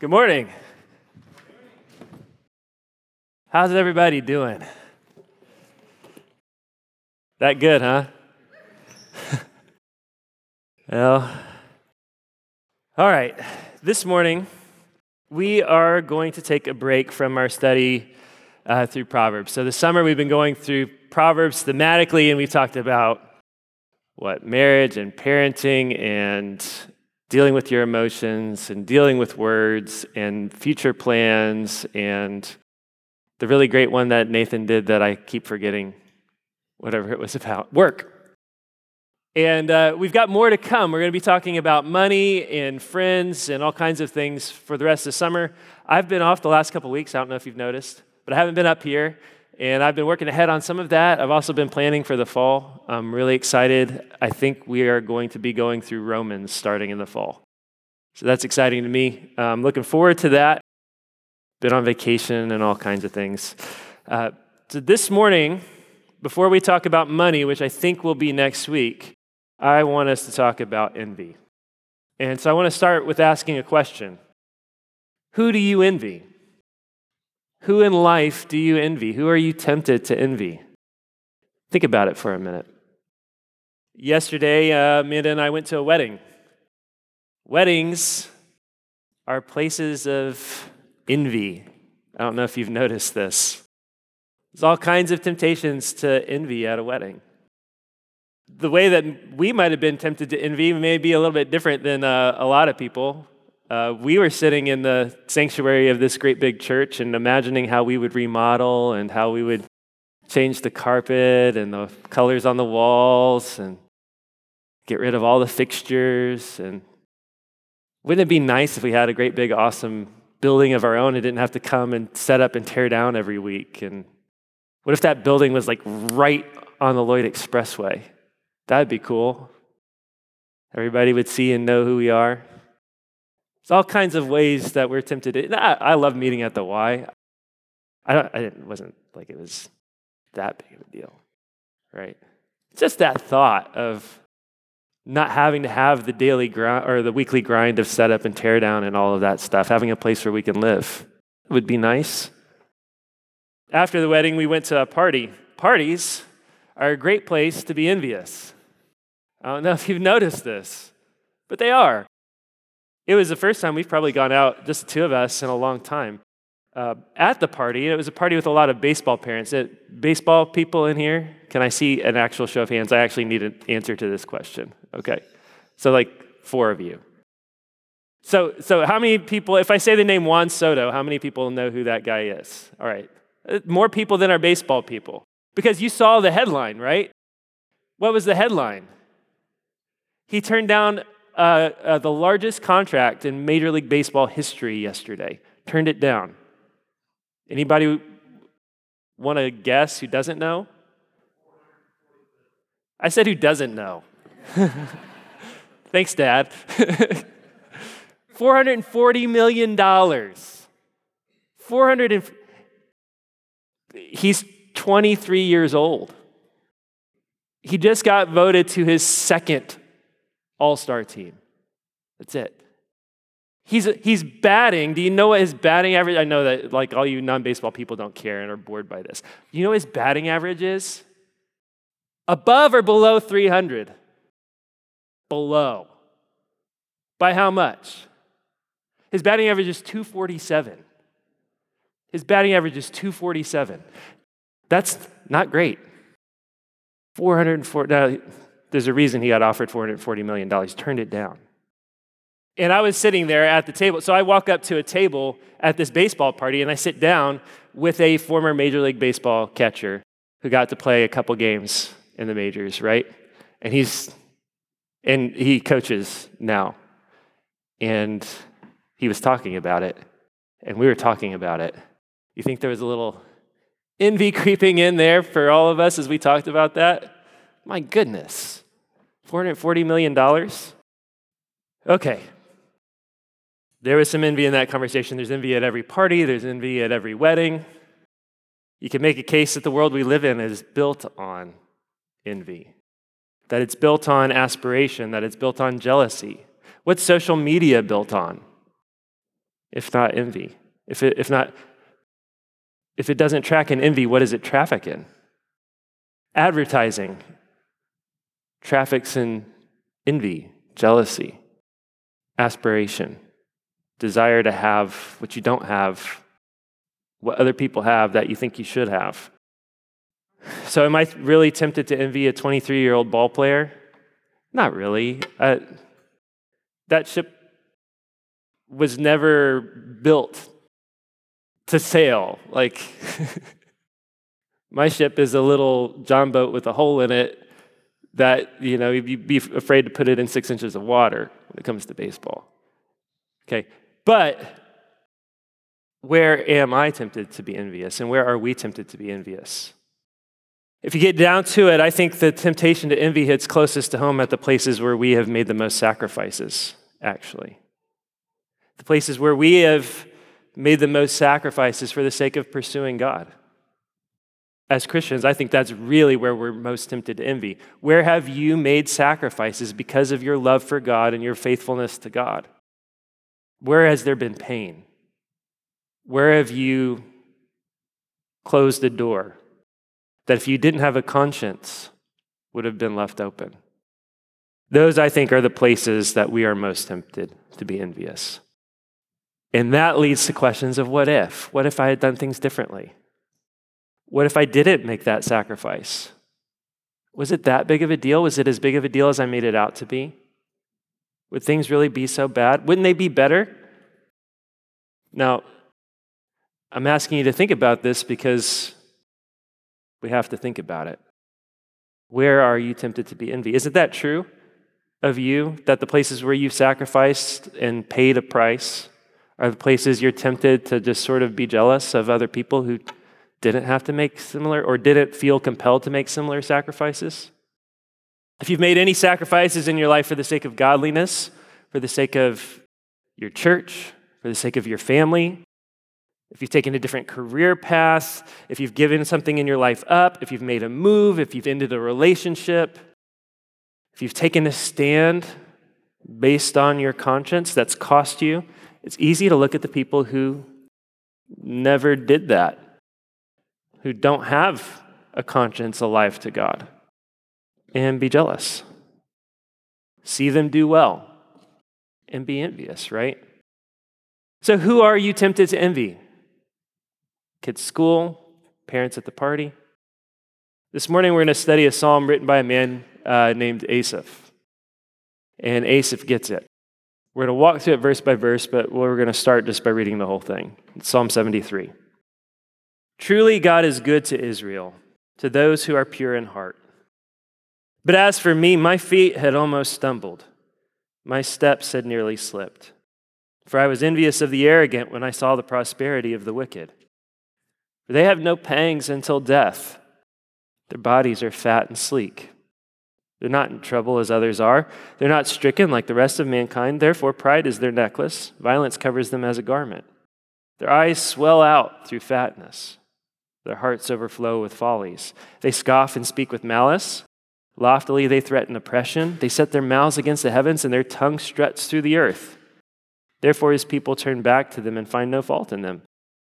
Good morning. How's everybody doing? That good, huh? well, all right. This morning, we are going to take a break from our study uh, through Proverbs. So, this summer, we've been going through Proverbs thematically, and we've talked about what marriage and parenting and dealing with your emotions and dealing with words and future plans and the really great one that Nathan did that I keep forgetting, whatever it was about work. And uh, we've got more to come. We're going to be talking about money and friends and all kinds of things for the rest of the summer. I've been off the last couple weeks. I don't know if you've noticed, but I haven't been up here. And I've been working ahead on some of that. I've also been planning for the fall. I'm really excited. I think we are going to be going through Romans starting in the fall. So that's exciting to me. I'm looking forward to that. Been on vacation and all kinds of things. Uh, so this morning, before we talk about money, which I think will be next week, I want us to talk about envy. And so I want to start with asking a question Who do you envy? Who in life do you envy? Who are you tempted to envy? Think about it for a minute. Yesterday, uh, Amanda and I went to a wedding. Weddings are places of envy. I don't know if you've noticed this. There's all kinds of temptations to envy at a wedding. The way that we might have been tempted to envy may be a little bit different than uh, a lot of people. Uh, we were sitting in the sanctuary of this great big church and imagining how we would remodel and how we would change the carpet and the colors on the walls and get rid of all the fixtures. And wouldn't it be nice if we had a great big awesome building of our own and didn't have to come and set up and tear down every week? And what if that building was like right on the Lloyd Expressway? That'd be cool. Everybody would see and know who we are. There's all kinds of ways that we're tempted to. I, I love meeting at the Y. I, don't, I didn't, it wasn't like it was that big of a deal, right? Just that thought of not having to have the daily grind or the weekly grind of setup and tear down and all of that stuff, having a place where we can live would be nice. After the wedding, we went to a party. Parties are a great place to be envious. I don't know if you've noticed this, but they are. It was the first time we've probably gone out, just the two of us, in a long time. Uh, at the party, it was a party with a lot of baseball parents. It, baseball people in here? Can I see an actual show of hands? I actually need an answer to this question. Okay. So, like four of you. So, so how many people, if I say the name Juan Soto, how many people know who that guy is? All right. Uh, more people than our baseball people. Because you saw the headline, right? What was the headline? He turned down uh, uh, the largest contract in Major League Baseball history yesterday. Turned it down. Anybody want to guess who doesn't know? I said who doesn't know. Thanks, Dad. $440 million. 400 and, he's 23 years old. He just got voted to his second all star team. That's it. He's, he's batting. Do you know what his batting average? I know that like all you non-baseball people don't care and are bored by this. Do you know what his batting average is? Above or below 300? Below. By how much? His batting average is 247. His batting average is 247. That's not great. 440. Now, there's a reason he got offered $440 million. He turned it down. And I was sitting there at the table. So I walk up to a table at this baseball party and I sit down with a former Major League Baseball catcher who got to play a couple games in the majors, right? And he's and he coaches now. And he was talking about it. And we were talking about it. You think there was a little envy creeping in there for all of us as we talked about that? My goodness. $440 million? Okay. There was some envy in that conversation. There's envy at every party, there's envy at every wedding. You can make a case that the world we live in is built on envy, that it's built on aspiration, that it's built on jealousy. What's social media built on? if not envy? If, it, if not, if it doesn't track in envy, what does it traffic in? Advertising traffics in envy, jealousy, aspiration, desire to have what you don't have, what other people have that you think you should have. So, am I really tempted to envy a 23 year old ball player? Not really. Uh, that ship was never built to sail. Like, my ship is a little John boat with a hole in it that, you know, you'd be afraid to put it in six inches of water when it comes to baseball. Okay, but where am I tempted to be envious, and where are we tempted to be envious? If you get down to it, I think the temptation to envy hits closest to home at the places where we have made the most sacrifices, actually. The places where we have made the most sacrifices for the sake of pursuing God. As Christians, I think that's really where we're most tempted to envy. Where have you made sacrifices because of your love for God and your faithfulness to God? Where has there been pain? Where have you closed the door that if you didn't have a conscience would have been left open. Those, I think, are the places that we are most tempted to be envious. And that leads to questions of what if? What if I had done things differently? What if I didn't make that sacrifice? Was it that big of a deal? Was it as big of a deal as I made it out to be? Would things really be so bad? Wouldn't they be better? Now, I'm asking you to think about this because we have to think about it. Where are you tempted to be envy? Isn't that true of you? That the places where you've sacrificed and paid a price are the places you're tempted to just sort of be jealous of other people who didn't have to make similar or didn't feel compelled to make similar sacrifices? If you've made any sacrifices in your life for the sake of godliness, for the sake of your church, for the sake of your family, if you've taken a different career path, if you've given something in your life up, if you've made a move, if you've ended a relationship, if you've taken a stand based on your conscience that's cost you, it's easy to look at the people who never did that, who don't have a conscience alive to God, and be jealous. See them do well and be envious, right? So, who are you tempted to envy? kids' school, parents at the party. This morning, we're going to study a psalm written by a man uh, named Asaph. And Asaph gets it. We're going to walk through it verse by verse, but we're going to start just by reading the whole thing. It's psalm 73. Truly, God is good to Israel, to those who are pure in heart. But as for me, my feet had almost stumbled, my steps had nearly slipped. For I was envious of the arrogant when I saw the prosperity of the wicked. For they have no pangs until death. Their bodies are fat and sleek. They're not in trouble as others are. They're not stricken like the rest of mankind. Therefore, pride is their necklace. Violence covers them as a garment. Their eyes swell out through fatness. Their hearts overflow with follies. They scoff and speak with malice. Loftily, they threaten oppression. They set their mouths against the heavens, and their tongue struts through the earth. Therefore, his people turn back to them and find no fault in them.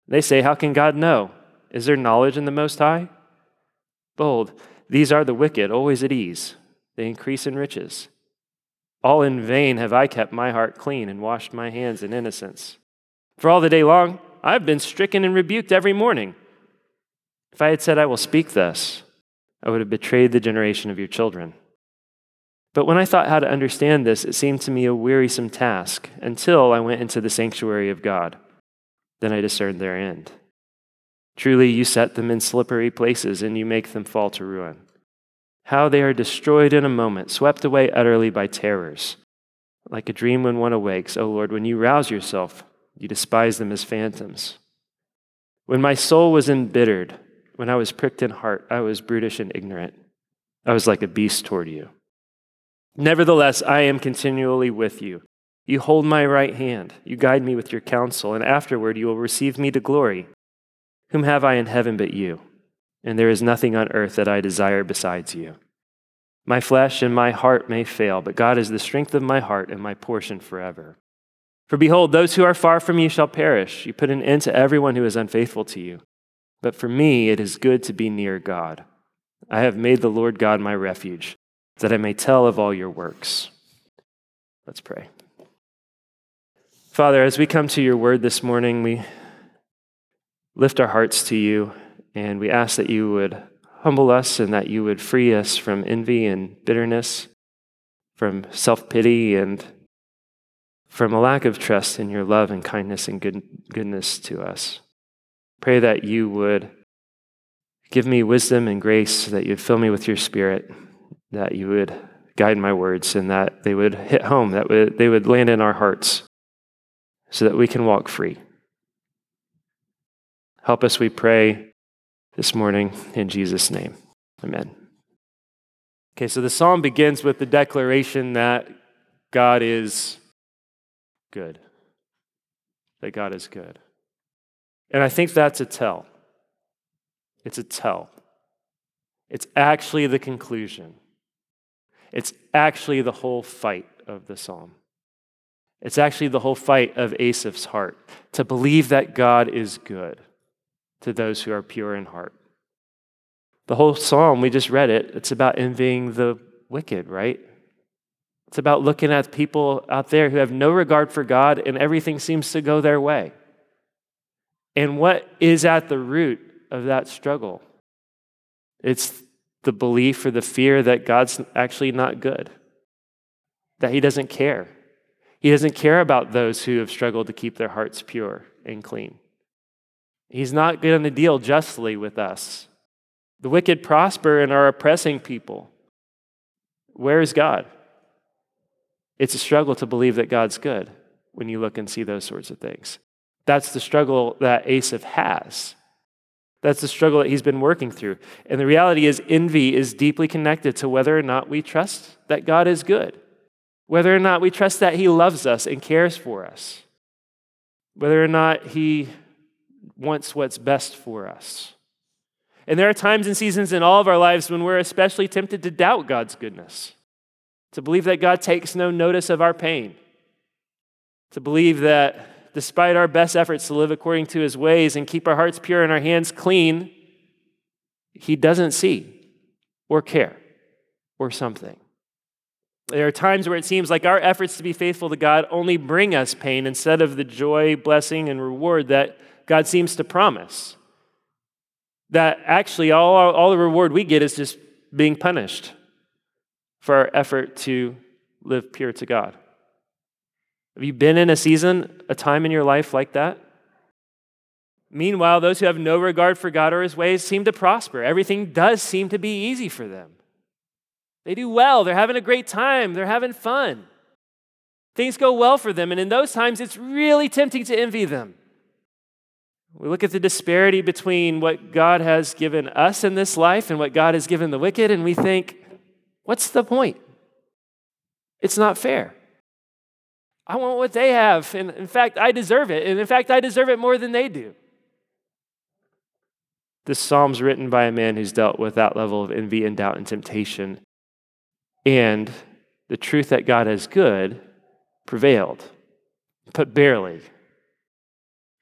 They say, How can God know? Is there knowledge in the Most High? Behold, these are the wicked, always at ease. They increase in riches. All in vain have I kept my heart clean and washed my hands in innocence. For all the day long, I have been stricken and rebuked every morning. If I had said, I will speak thus, I would have betrayed the generation of your children. But when I thought how to understand this, it seemed to me a wearisome task until I went into the sanctuary of God. Then I discerned their end. Truly, you set them in slippery places and you make them fall to ruin. How they are destroyed in a moment, swept away utterly by terrors. Like a dream when one awakes, O Lord, when you rouse yourself, you despise them as phantoms. When my soul was embittered, when I was pricked in heart, I was brutish and ignorant. I was like a beast toward you. Nevertheless, I am continually with you. You hold my right hand. You guide me with your counsel, and afterward you will receive me to glory. Whom have I in heaven but you? And there is nothing on earth that I desire besides you. My flesh and my heart may fail, but God is the strength of my heart and my portion forever. For behold, those who are far from you shall perish. You put an end to everyone who is unfaithful to you. But for me, it is good to be near God. I have made the Lord God my refuge, that I may tell of all your works. Let's pray. Father, as we come to your word this morning, we lift our hearts to you and we ask that you would humble us and that you would free us from envy and bitterness, from self pity and from a lack of trust in your love and kindness and good, goodness to us. Pray that you would give me wisdom and grace, that you'd fill me with your spirit, that you would guide my words, and that they would hit home, that they would land in our hearts so that we can walk free. Help us, we pray, this morning in Jesus' name. Amen. Okay, so the psalm begins with the declaration that God is good. That God is good. And I think that's a tell. It's a tell. It's actually the conclusion. It's actually the whole fight of the psalm. It's actually the whole fight of Asaph's heart to believe that God is good to those who are pure in heart. The whole psalm, we just read it, it's about envying the wicked, right? It's about looking at people out there who have no regard for God and everything seems to go their way. And what is at the root of that struggle? It's the belief or the fear that God's actually not good, that He doesn't care. He doesn't care about those who have struggled to keep their hearts pure and clean. He's not going to deal justly with us. The wicked prosper and are oppressing people. Where is God? It's a struggle to believe that God's good when you look and see those sorts of things. That's the struggle that Asaph has. That's the struggle that he's been working through. And the reality is, envy is deeply connected to whether or not we trust that God is good, whether or not we trust that he loves us and cares for us, whether or not he wants what's best for us. And there are times and seasons in all of our lives when we're especially tempted to doubt God's goodness to believe that God takes no notice of our pain, to believe that despite our best efforts to live according to his ways and keep our hearts pure and our hands clean, he doesn't see or care or something. There are times where it seems like our efforts to be faithful to God only bring us pain instead of the joy, blessing, and reward that God seems to promise. That actually, all, all the reward we get is just being punished for our effort to live pure to God. Have you been in a season, a time in your life like that? Meanwhile, those who have no regard for God or his ways seem to prosper. Everything does seem to be easy for them. They do well, they're having a great time, they're having fun. Things go well for them, and in those times, it's really tempting to envy them. We look at the disparity between what God has given us in this life and what God has given the wicked, and we think, What's the point? It's not fair. I want what they have. And in fact, I deserve it. And in fact, I deserve it more than they do. This psalm's written by a man who's dealt with that level of envy and doubt and temptation. And the truth that God is good prevailed, but barely.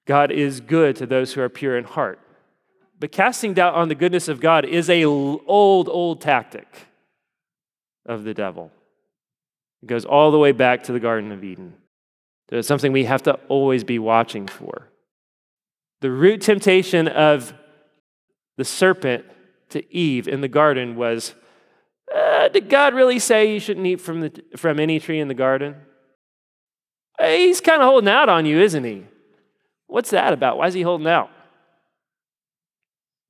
God is good to those who are pure in heart. But casting doubt on the goodness of God is a old, old tactic of the devil. It goes all the way back to the Garden of Eden. it's something we have to always be watching for. The root temptation of the serpent to Eve in the garden was uh, Did God really say you shouldn't eat from, the, from any tree in the garden? He's kind of holding out on you, isn't he? What's that about? Why is he holding out?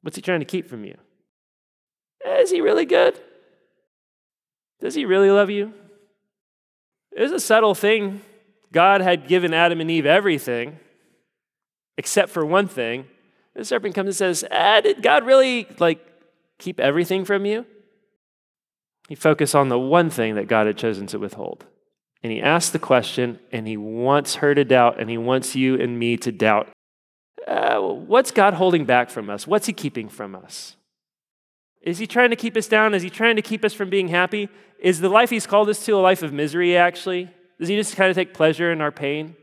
What's he trying to keep from you? Is he really good? Does he really love you? It was a subtle thing. God had given Adam and Eve everything except for one thing. The serpent comes and says, ah, Did God really like keep everything from you? He focused on the one thing that God had chosen to withhold. And he asked the question, and he wants her to doubt, and he wants you and me to doubt. Uh, what's God holding back from us? What's he keeping from us? Is he trying to keep us down? Is he trying to keep us from being happy? Is the life he's called us to a life of misery, actually? Does he just kind of take pleasure in our pain?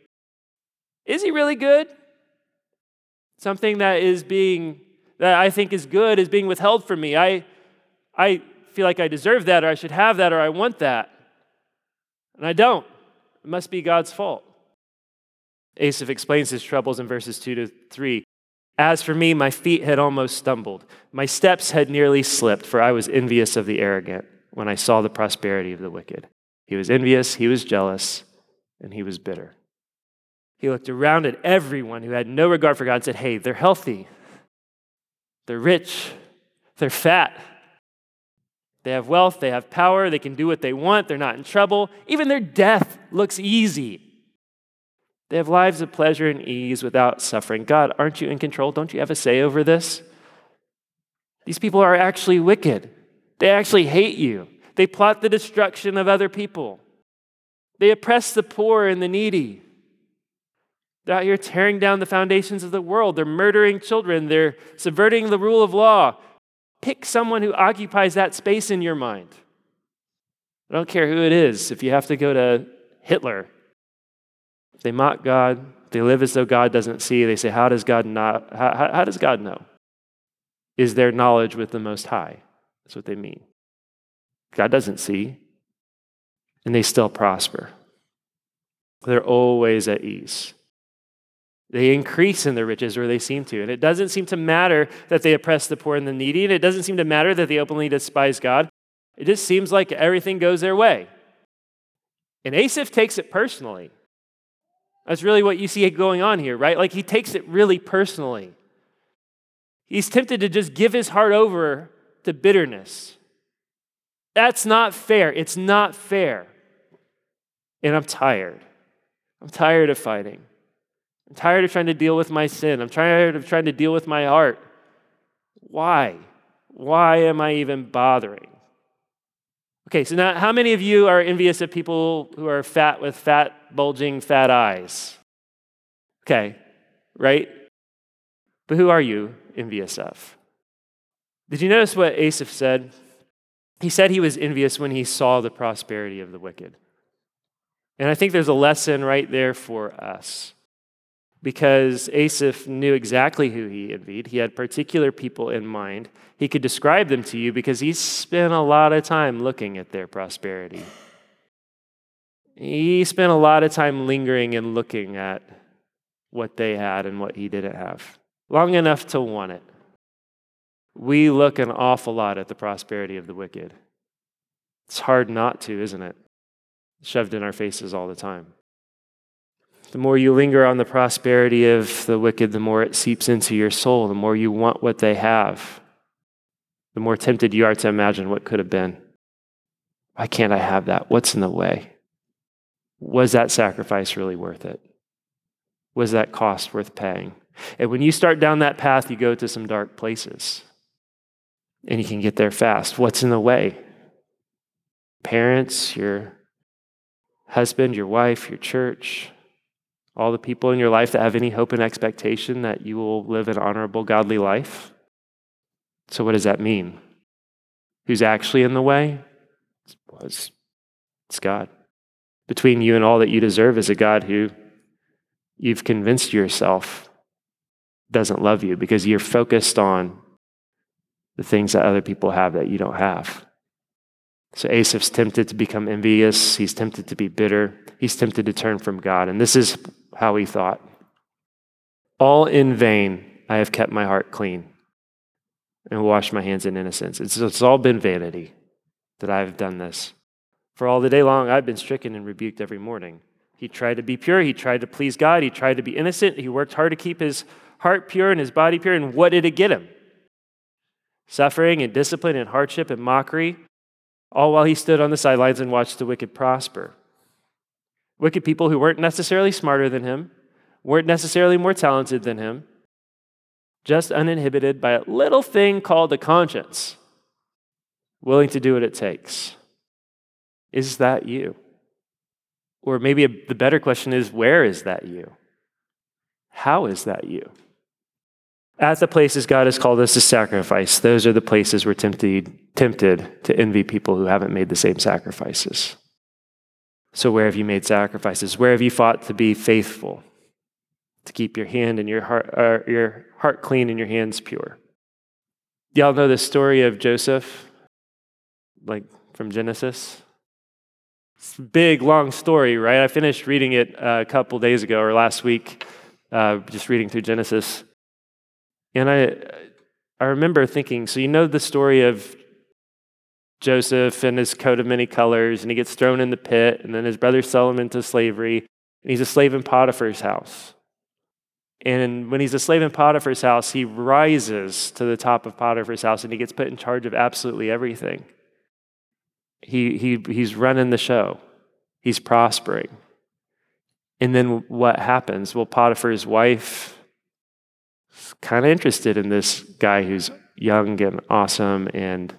Is he really good? Something that is being, that I think is good, is being withheld from me. I, I feel like I deserve that, or I should have that, or I want that. And I don't. It must be God's fault. Asaph explains his troubles in verses 2 to 3. As for me, my feet had almost stumbled. My steps had nearly slipped, for I was envious of the arrogant when I saw the prosperity of the wicked. He was envious, he was jealous, and he was bitter. He looked around at everyone who had no regard for God and said, Hey, they're healthy, they're rich, they're fat, they have wealth, they have power, they can do what they want, they're not in trouble. Even their death looks easy. They have lives of pleasure and ease without suffering. God, aren't you in control? Don't you have a say over this? These people are actually wicked. They actually hate you. They plot the destruction of other people. They oppress the poor and the needy. They're out here tearing down the foundations of the world. They're murdering children. They're subverting the rule of law. Pick someone who occupies that space in your mind. I don't care who it is. If you have to go to Hitler, they mock God. They live as though God doesn't see. They say, How does God not? How, how does God know? Is their knowledge with the Most High? That's what they mean. God doesn't see. And they still prosper. They're always at ease. They increase in their riches, or they seem to. And it doesn't seem to matter that they oppress the poor and the needy, and it doesn't seem to matter that they openly despise God. It just seems like everything goes their way. And Asaph takes it personally. That's really what you see going on here, right? Like he takes it really personally. He's tempted to just give his heart over to bitterness. That's not fair. It's not fair. And I'm tired. I'm tired of fighting. I'm tired of trying to deal with my sin. I'm tired of trying to deal with my heart. Why? Why am I even bothering? Okay, so now how many of you are envious of people who are fat with fat, bulging, fat eyes? Okay, right? But who are you envious of? Did you notice what Asaph said? He said he was envious when he saw the prosperity of the wicked. And I think there's a lesson right there for us because Asaph knew exactly who he envied. He had particular people in mind. He could describe them to you because he spent a lot of time looking at their prosperity. He spent a lot of time lingering and looking at what they had and what he didn't have, long enough to want it. We look an awful lot at the prosperity of the wicked. It's hard not to, isn't it? Shoved in our faces all the time. The more you linger on the prosperity of the wicked, the more it seeps into your soul, the more you want what they have, the more tempted you are to imagine what could have been. Why can't I have that? What's in the way? Was that sacrifice really worth it? Was that cost worth paying? And when you start down that path, you go to some dark places. And you can get there fast. What's in the way? Parents, your husband, your wife, your church, all the people in your life that have any hope and expectation that you will live an honorable, godly life. So, what does that mean? Who's actually in the way? It's, it's God. Between you and all that you deserve is a God who you've convinced yourself doesn't love you because you're focused on the things that other people have that you don't have. So Asaph's tempted to become envious. He's tempted to be bitter. He's tempted to turn from God. And this is how he thought. All in vain, I have kept my heart clean and washed my hands in innocence. It's, it's all been vanity that I have done this. For all the day long, I've been stricken and rebuked every morning. He tried to be pure. He tried to please God. He tried to be innocent. He worked hard to keep his heart pure and his body pure. And what did it get him? Suffering and discipline and hardship and mockery, all while he stood on the sidelines and watched the wicked prosper. Wicked people who weren't necessarily smarter than him, weren't necessarily more talented than him, just uninhibited by a little thing called a conscience, willing to do what it takes. Is that you? Or maybe a, the better question is where is that you? How is that you? At the places God has called us to sacrifice, those are the places we're tempted, tempted to envy people who haven't made the same sacrifices. So, where have you made sacrifices? Where have you fought to be faithful? to keep your hand and your heart, uh, your heart clean and your hands pure. Y'all know the story of Joseph, like from Genesis? Big, long story, right? I finished reading it a couple days ago or last week, uh, just reading through Genesis. And I, I remember thinking, so you know the story of Joseph and his coat of many colors, and he gets thrown in the pit, and then his brothers sell him into slavery, and he's a slave in Potiphar's house. And when he's a slave in Potiphar's house, he rises to the top of Potiphar's house and he gets put in charge of absolutely everything. He, he, he's running the show, he's prospering. And then what happens? Well, Potiphar's wife is kind of interested in this guy who's young and awesome and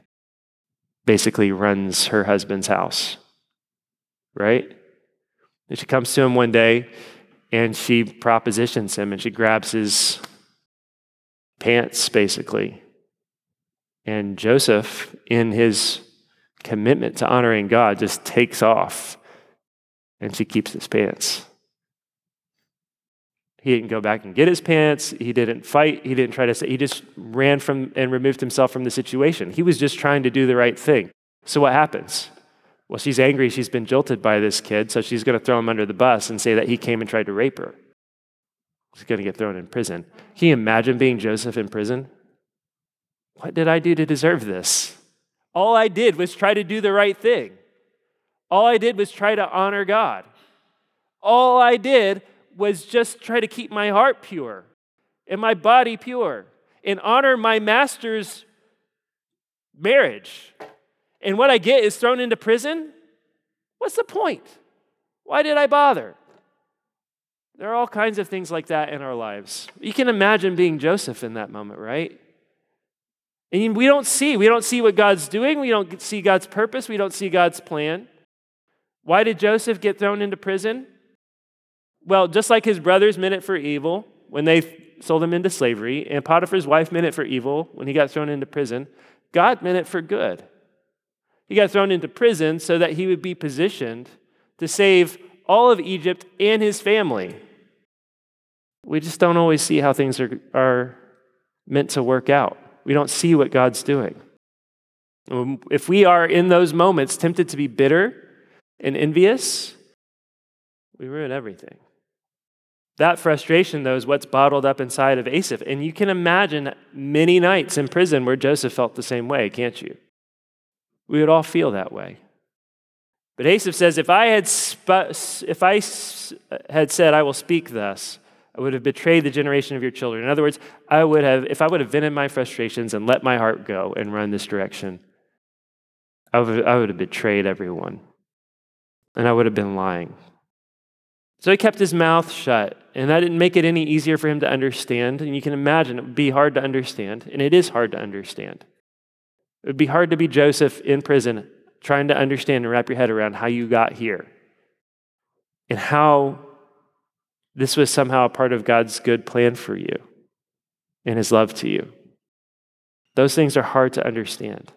basically runs her husband's house, right? And she comes to him one day and she propositions him and she grabs his pants, basically. And Joseph, in his commitment to honoring God, just takes off and she keeps his pants. He didn't go back and get his pants. He didn't fight. He didn't try to say, he just ran from and removed himself from the situation. He was just trying to do the right thing. So what happens? Well, she's angry. She's been jilted by this kid, so she's going to throw him under the bus and say that he came and tried to rape her. He's going to get thrown in prison. Can you imagine being Joseph in prison? What did I do to deserve this? All I did was try to do the right thing. All I did was try to honor God. All I did was just try to keep my heart pure and my body pure and honor my master's marriage and what I get is thrown into prison, what's the point? Why did I bother? There are all kinds of things like that in our lives. You can imagine being Joseph in that moment, right? And we don't see, we don't see what God's doing, we don't see God's purpose, we don't see God's plan. Why did Joseph get thrown into prison? Well, just like his brothers meant it for evil when they sold him into slavery, and Potiphar's wife meant it for evil when he got thrown into prison, God meant it for good. He got thrown into prison so that he would be positioned to save all of Egypt and his family. We just don't always see how things are, are meant to work out. We don't see what God's doing. Um, if we are in those moments tempted to be bitter and envious, we ruin everything. That frustration, though, is what's bottled up inside of Asaph. And you can imagine many nights in prison where Joseph felt the same way, can't you? We would all feel that way. But Asaph says, if I had, sp- if I had said, I will speak thus, I would have betrayed the generation of your children. In other words, I would have, if I would have vented my frustrations and let my heart go and run this direction, I would, I would have betrayed everyone. And I would have been lying. So he kept his mouth shut, and that didn't make it any easier for him to understand. And you can imagine it would be hard to understand, and it is hard to understand. It would be hard to be Joseph in prison, trying to understand and wrap your head around how you got here and how this was somehow a part of God's good plan for you and his love to you. Those things are hard to understand.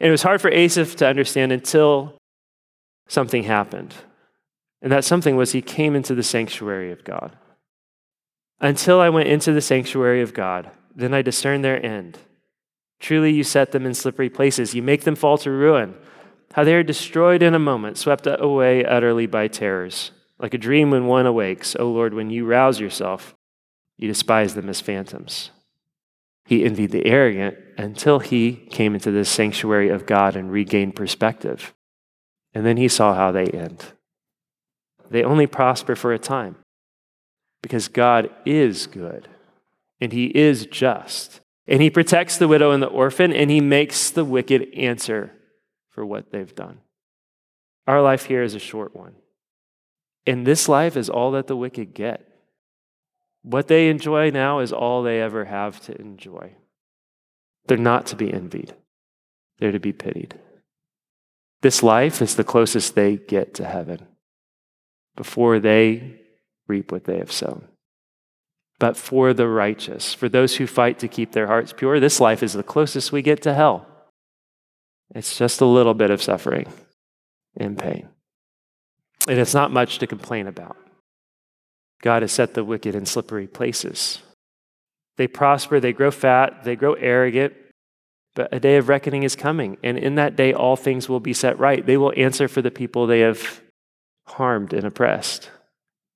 And it was hard for Asaph to understand until something happened. And that something was he came into the sanctuary of God. Until I went into the sanctuary of God, then I discerned their end. Truly, you set them in slippery places. You make them fall to ruin. How they are destroyed in a moment, swept away utterly by terrors. Like a dream when one awakes. O Lord, when you rouse yourself, you despise them as phantoms. He envied the arrogant until he came into the sanctuary of God and regained perspective. And then he saw how they end. They only prosper for a time because God is good and he is just and he protects the widow and the orphan, and he makes the wicked answer for what they've done. Our life here is a short one. And this life is all that the wicked get. What they enjoy now is all they ever have to enjoy. They're not to be envied, they're to be pitied. This life is the closest they get to heaven before they reap what they have sown but for the righteous, for those who fight to keep their hearts pure. This life is the closest we get to hell. It's just a little bit of suffering and pain. And it's not much to complain about. God has set the wicked in slippery places. They prosper, they grow fat, they grow arrogant, but a day of reckoning is coming. And in that day, all things will be set right. They will answer for the people they have harmed and oppressed.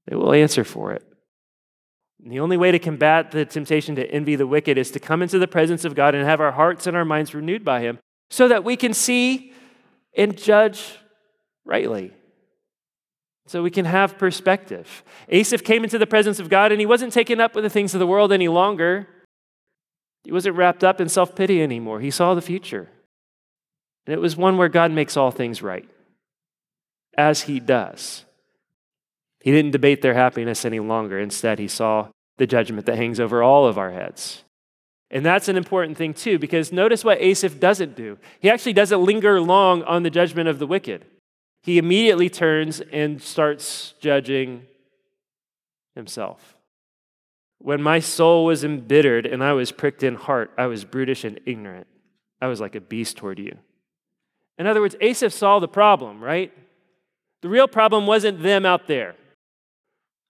They will answer for it. And the only way to combat the temptation to envy the wicked is to come into the presence of God and have our hearts and our minds renewed by Him so that we can see and judge rightly. So we can have perspective. Asaph came into the presence of God and he wasn't taken up with the things of the world any longer. He wasn't wrapped up in self pity anymore. He saw the future. And it was one where God makes all things right, as he does. He didn't debate their happiness any longer. Instead, he saw the judgment that hangs over all of our heads. And that's an important thing, too, because notice what Asaph doesn't do. He actually doesn't linger long on the judgment of the wicked. He immediately turns and starts judging himself. When my soul was embittered and I was pricked in heart, I was brutish and ignorant. I was like a beast toward you. In other words, Asaph saw the problem, right? The real problem wasn't them out there.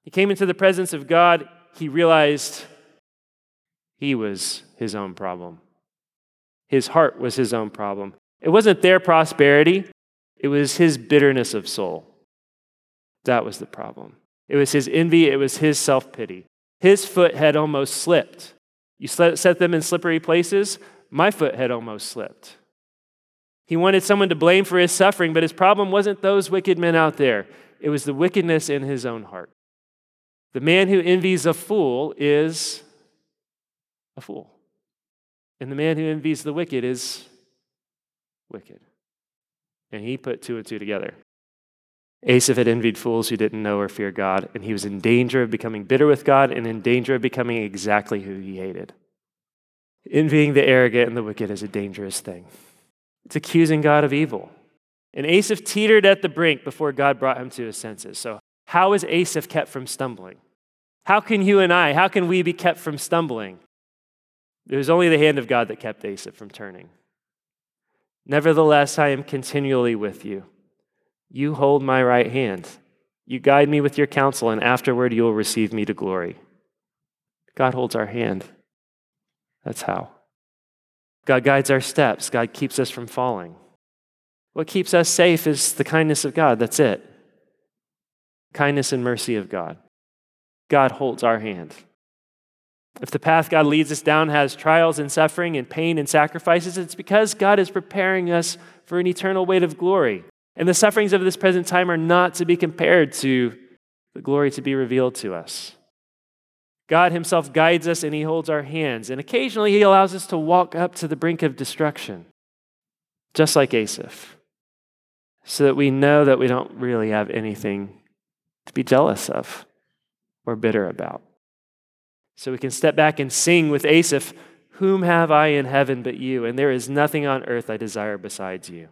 He came into the presence of God, he realized he was his own problem. His heart was his own problem. It wasn't their prosperity, it was his bitterness of soul. That was the problem. It was his envy, it was his self pity. His foot had almost slipped. You set them in slippery places, my foot had almost slipped. He wanted someone to blame for his suffering, but his problem wasn't those wicked men out there, it was the wickedness in his own heart. The man who envies a fool is a fool. And the man who envies the wicked is wicked. And he put two and two together. Asaph had envied fools who didn't know or fear God, and he was in danger of becoming bitter with God and in danger of becoming exactly who he hated. Envying the arrogant and the wicked is a dangerous thing. It's accusing God of evil. And Asaph teetered at the brink before God brought him to his senses. So, how is Asaph kept from stumbling? How can you and I, how can we be kept from stumbling? It was only the hand of God that kept Asaph from turning. Nevertheless, I am continually with you. You hold my right hand. You guide me with your counsel, and afterward you will receive me to glory. God holds our hand. That's how. God guides our steps. God keeps us from falling. What keeps us safe is the kindness of God. That's it. Kindness and mercy of God. God holds our hand. If the path God leads us down has trials and suffering and pain and sacrifices, it's because God is preparing us for an eternal weight of glory. And the sufferings of this present time are not to be compared to the glory to be revealed to us. God Himself guides us and He holds our hands. And occasionally He allows us to walk up to the brink of destruction, just like Asaph, so that we know that we don't really have anything to be jealous of or bitter about. So we can step back and sing with Asaph, Whom have I in heaven but you? And there is nothing on earth I desire besides you.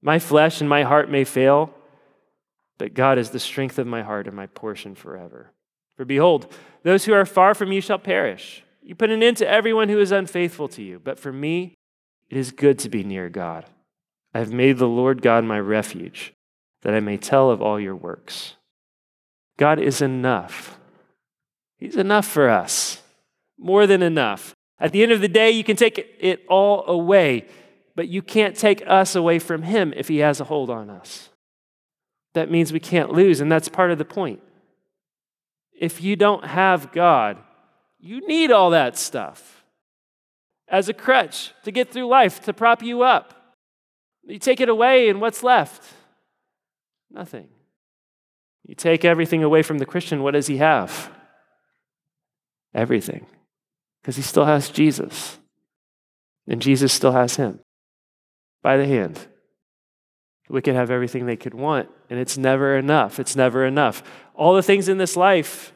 My flesh and my heart may fail, but God is the strength of my heart and my portion forever. For behold, those who are far from you shall perish. You put an end to everyone who is unfaithful to you. But for me, it is good to be near God. I have made the Lord God my refuge, that I may tell of all your works. God is enough. He's enough for us, more than enough. At the end of the day, you can take it all away, but you can't take us away from Him if He has a hold on us. That means we can't lose, and that's part of the point. If you don't have God, you need all that stuff as a crutch to get through life, to prop you up. You take it away, and what's left? Nothing. You take everything away from the Christian, what does he have? Everything. Because he still has Jesus. And Jesus still has him by the hand. We could have everything they could want, and it's never enough. It's never enough. All the things in this life,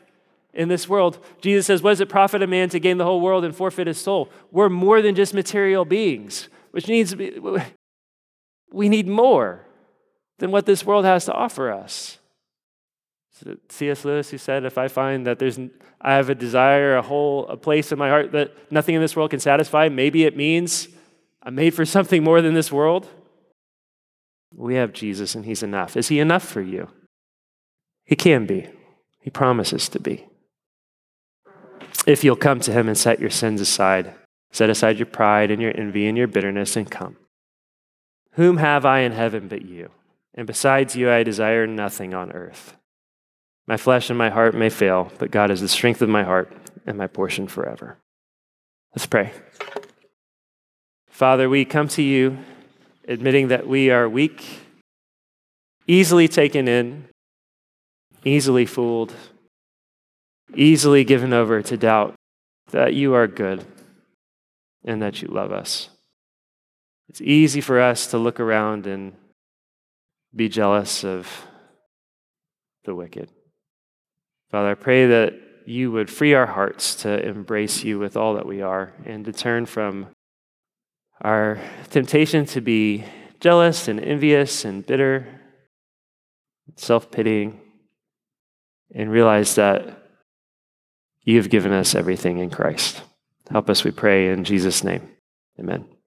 in this world, Jesus says, What does it profit a man to gain the whole world and forfeit his soul? We're more than just material beings, which needs we need more than what this world has to offer us. C.S. Lewis, who said, if I find that there's, I have a desire, a hole, a place in my heart that nothing in this world can satisfy, maybe it means I'm made for something more than this world. We have Jesus and He's enough. Is He enough for you? He can be. He promises to be. If you'll come to him and set your sins aside, set aside your pride and your envy and your bitterness and come. Whom have I in heaven but you? And besides you, I desire nothing on earth. My flesh and my heart may fail, but God is the strength of my heart and my portion forever. Let's pray. Father, we come to you admitting that we are weak, easily taken in, easily fooled, easily given over to doubt that you are good and that you love us. It's easy for us to look around and be jealous of the wicked. Father, I pray that you would free our hearts to embrace you with all that we are and to turn from our temptation to be jealous and envious and bitter, self pitying, and realize that you have given us everything in Christ. Help us, we pray, in Jesus' name. Amen.